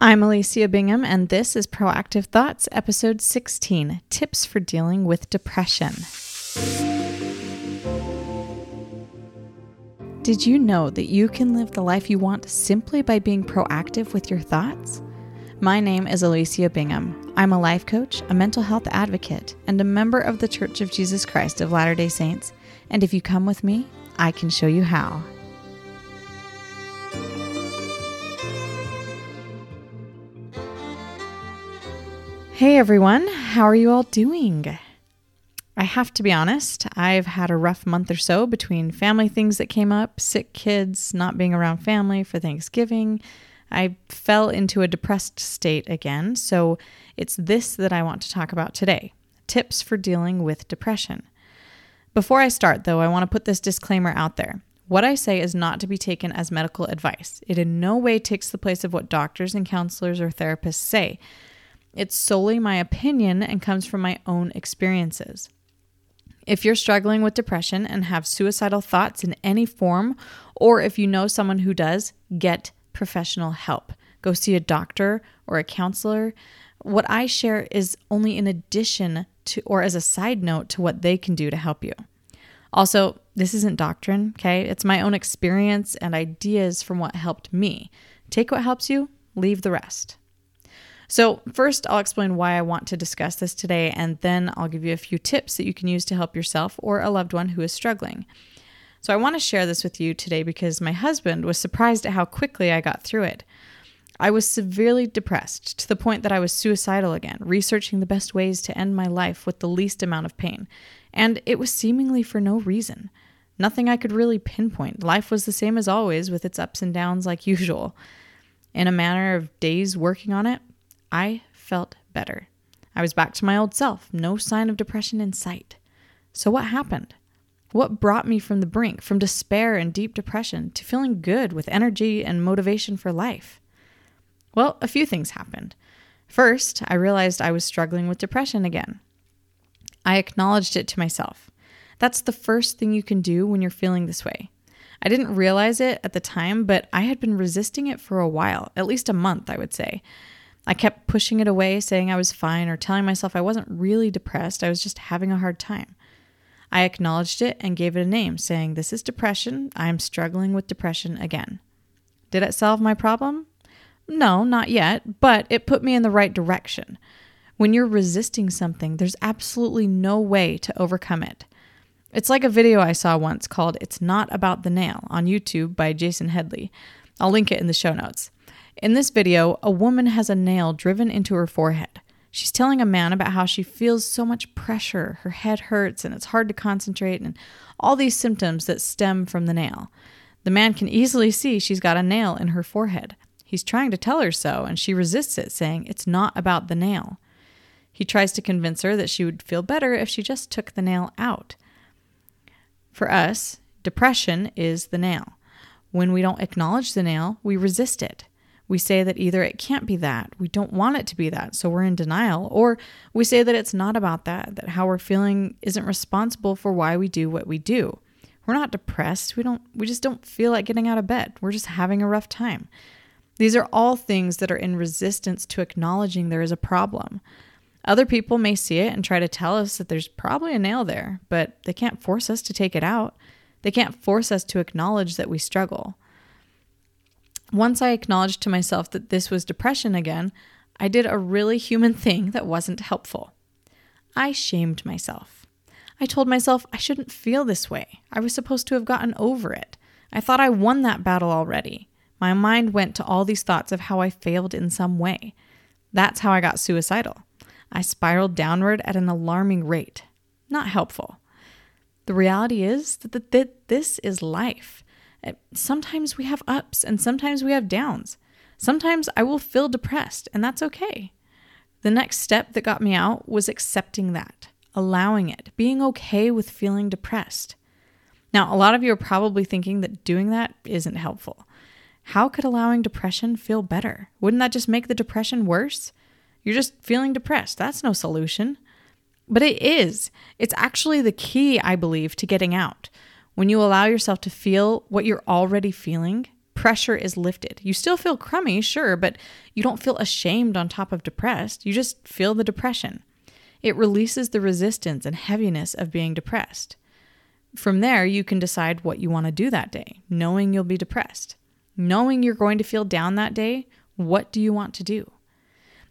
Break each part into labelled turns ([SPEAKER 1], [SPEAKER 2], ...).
[SPEAKER 1] I'm Alicia Bingham, and this is Proactive Thoughts, Episode 16 Tips for Dealing with Depression. Did you know that you can live the life you want simply by being proactive with your thoughts? My name is Alicia Bingham. I'm a life coach, a mental health advocate, and a member of the Church of Jesus Christ of Latter day Saints. And if you come with me, I can show you how. Hey everyone, how are you all doing? I have to be honest, I've had a rough month or so between family things that came up, sick kids, not being around family for Thanksgiving. I fell into a depressed state again, so it's this that I want to talk about today tips for dealing with depression. Before I start, though, I want to put this disclaimer out there. What I say is not to be taken as medical advice. It in no way takes the place of what doctors and counselors or therapists say. It's solely my opinion and comes from my own experiences. If you're struggling with depression and have suicidal thoughts in any form, or if you know someone who does, get professional help. Go see a doctor or a counselor. What I share is only in addition to or as a side note to what they can do to help you. Also, this isn't doctrine, okay? It's my own experience and ideas from what helped me. Take what helps you, leave the rest. So, first, I'll explain why I want to discuss this today, and then I'll give you a few tips that you can use to help yourself or a loved one who is struggling. So, I want to share this with you today because my husband was surprised at how quickly I got through it. I was severely depressed to the point that I was suicidal again, researching the best ways to end my life with the least amount of pain. And it was seemingly for no reason. Nothing I could really pinpoint. Life was the same as always, with its ups and downs like usual. In a matter of days working on it, I felt better. I was back to my old self, no sign of depression in sight. So, what happened? What brought me from the brink, from despair and deep depression, to feeling good with energy and motivation for life? Well, a few things happened. First, I realized I was struggling with depression again. I acknowledged it to myself. That's the first thing you can do when you're feeling this way. I didn't realize it at the time, but I had been resisting it for a while, at least a month, I would say. I kept pushing it away, saying I was fine or telling myself I wasn't really depressed, I was just having a hard time. I acknowledged it and gave it a name, saying, This is depression. I am struggling with depression again. Did it solve my problem? No, not yet, but it put me in the right direction. When you're resisting something, there's absolutely no way to overcome it. It's like a video I saw once called It's Not About the Nail on YouTube by Jason Headley. I'll link it in the show notes. In this video, a woman has a nail driven into her forehead. She's telling a man about how she feels so much pressure, her head hurts, and it's hard to concentrate, and all these symptoms that stem from the nail. The man can easily see she's got a nail in her forehead. He's trying to tell her so, and she resists it, saying it's not about the nail. He tries to convince her that she would feel better if she just took the nail out. For us, depression is the nail. When we don't acknowledge the nail, we resist it. We say that either it can't be that, we don't want it to be that, so we're in denial, or we say that it's not about that, that how we're feeling isn't responsible for why we do what we do. We're not depressed. We don't we just don't feel like getting out of bed. We're just having a rough time. These are all things that are in resistance to acknowledging there is a problem. Other people may see it and try to tell us that there's probably a nail there, but they can't force us to take it out. They can't force us to acknowledge that we struggle. Once I acknowledged to myself that this was depression again, I did a really human thing that wasn't helpful. I shamed myself. I told myself I shouldn't feel this way. I was supposed to have gotten over it. I thought I won that battle already. My mind went to all these thoughts of how I failed in some way. That's how I got suicidal. I spiraled downward at an alarming rate. Not helpful. The reality is that this is life. Eh, sometimes we have ups and sometimes we have downs. Sometimes I will feel depressed, and that's okay. The next step that got me out was accepting that, allowing it, being okay with feeling depressed. Now, a lot of you are probably thinking that doing that isn't helpful. How could allowing depression feel better? Wouldn't that just make the depression worse? You're just feeling depressed. That's no solution. But it is. It's actually the key, I believe, to getting out. When you allow yourself to feel what you're already feeling, Pressure is lifted. You still feel crummy, sure, but you don't feel ashamed on top of depressed. You just feel the depression. It releases the resistance and heaviness of being depressed. From there, you can decide what you want to do that day, knowing you'll be depressed. Knowing you're going to feel down that day, what do you want to do?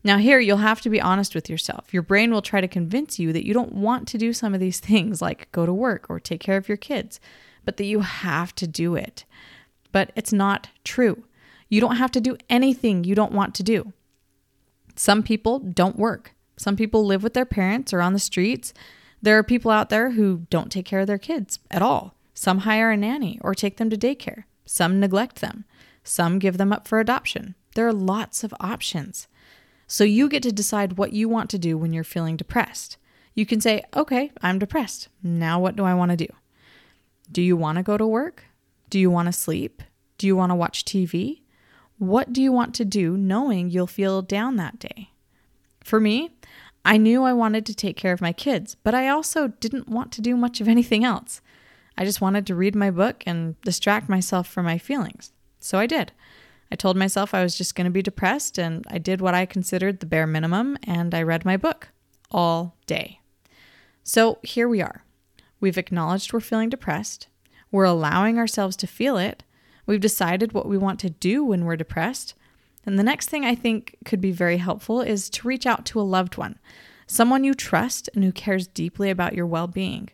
[SPEAKER 1] Now, here you'll have to be honest with yourself. Your brain will try to convince you that you don't want to do some of these things, like go to work or take care of your kids, but that you have to do it. But it's not true. You don't have to do anything you don't want to do. Some people don't work. Some people live with their parents or on the streets. There are people out there who don't take care of their kids at all. Some hire a nanny or take them to daycare. Some neglect them. Some give them up for adoption. There are lots of options. So you get to decide what you want to do when you're feeling depressed. You can say, okay, I'm depressed. Now what do I want to do? Do you want to go to work? Do you want to sleep? Do you want to watch TV? What do you want to do knowing you'll feel down that day? For me, I knew I wanted to take care of my kids, but I also didn't want to do much of anything else. I just wanted to read my book and distract myself from my feelings. So I did. I told myself I was just going to be depressed, and I did what I considered the bare minimum, and I read my book all day. So here we are. We've acknowledged we're feeling depressed. We're allowing ourselves to feel it. We've decided what we want to do when we're depressed. And the next thing I think could be very helpful is to reach out to a loved one, someone you trust and who cares deeply about your well being.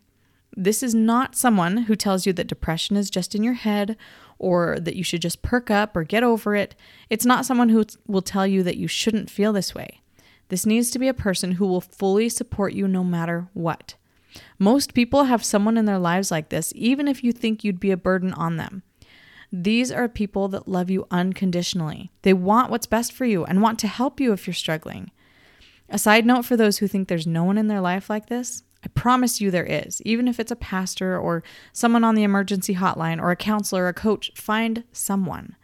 [SPEAKER 1] This is not someone who tells you that depression is just in your head or that you should just perk up or get over it. It's not someone who will tell you that you shouldn't feel this way. This needs to be a person who will fully support you no matter what. Most people have someone in their lives like this, even if you think you'd be a burden on them. These are people that love you unconditionally. They want what's best for you and want to help you if you're struggling. A side note for those who think there's no one in their life like this I promise you there is. Even if it's a pastor or someone on the emergency hotline or a counselor or a coach, find someone.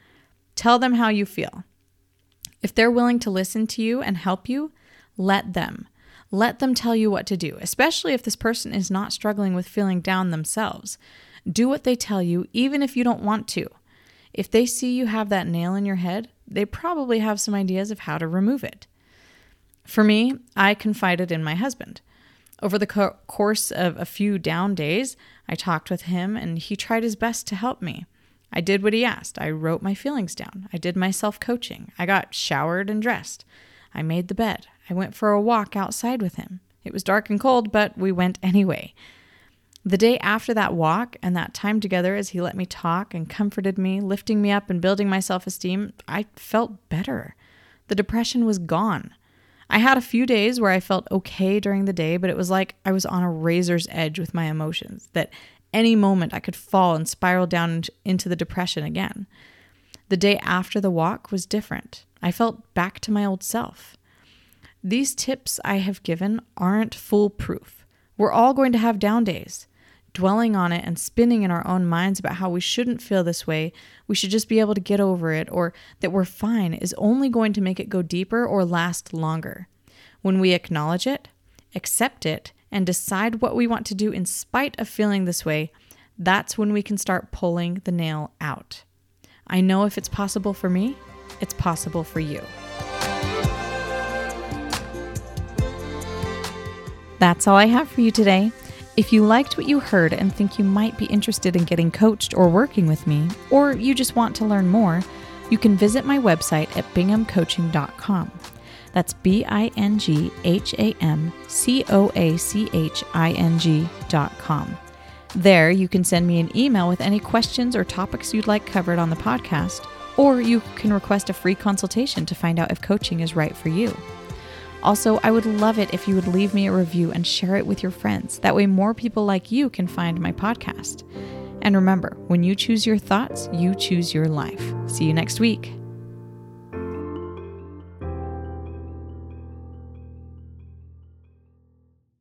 [SPEAKER 1] Tell them how you feel. If they're willing to listen to you and help you, let them. Let them tell you what to do, especially if this person is not struggling with feeling down themselves. Do what they tell you, even if you don't want to. If they see you have that nail in your head, they probably have some ideas of how to remove it. For me, I confided in my husband. Over the co- course of a few down days, I talked with him and he tried his best to help me. I did what he asked. I wrote my feelings down. I did my self coaching. I got showered and dressed. I made the bed. I went for a walk outside with him. It was dark and cold, but we went anyway. The day after that walk and that time together, as he let me talk and comforted me, lifting me up and building my self esteem, I felt better. The depression was gone. I had a few days where I felt okay during the day, but it was like I was on a razor's edge with my emotions, that any moment I could fall and spiral down into the depression again. The day after the walk was different. I felt back to my old self. These tips I have given aren't foolproof. We're all going to have down days. Dwelling on it and spinning in our own minds about how we shouldn't feel this way, we should just be able to get over it, or that we're fine is only going to make it go deeper or last longer. When we acknowledge it, accept it, and decide what we want to do in spite of feeling this way, that's when we can start pulling the nail out. I know if it's possible for me, it's possible for you. That's all I have for you today. If you liked what you heard and think you might be interested in getting coached or working with me, or you just want to learn more, you can visit my website at binghamcoaching.com. That's B I N G H A M C O A C H I N G.com. There, you can send me an email with any questions or topics you'd like covered on the podcast, or you can request a free consultation to find out if coaching is right for you. Also, I would love it if you would leave me a review and share it with your friends. That way, more people like you can find my podcast. And remember, when you choose your thoughts, you choose your life. See you next week.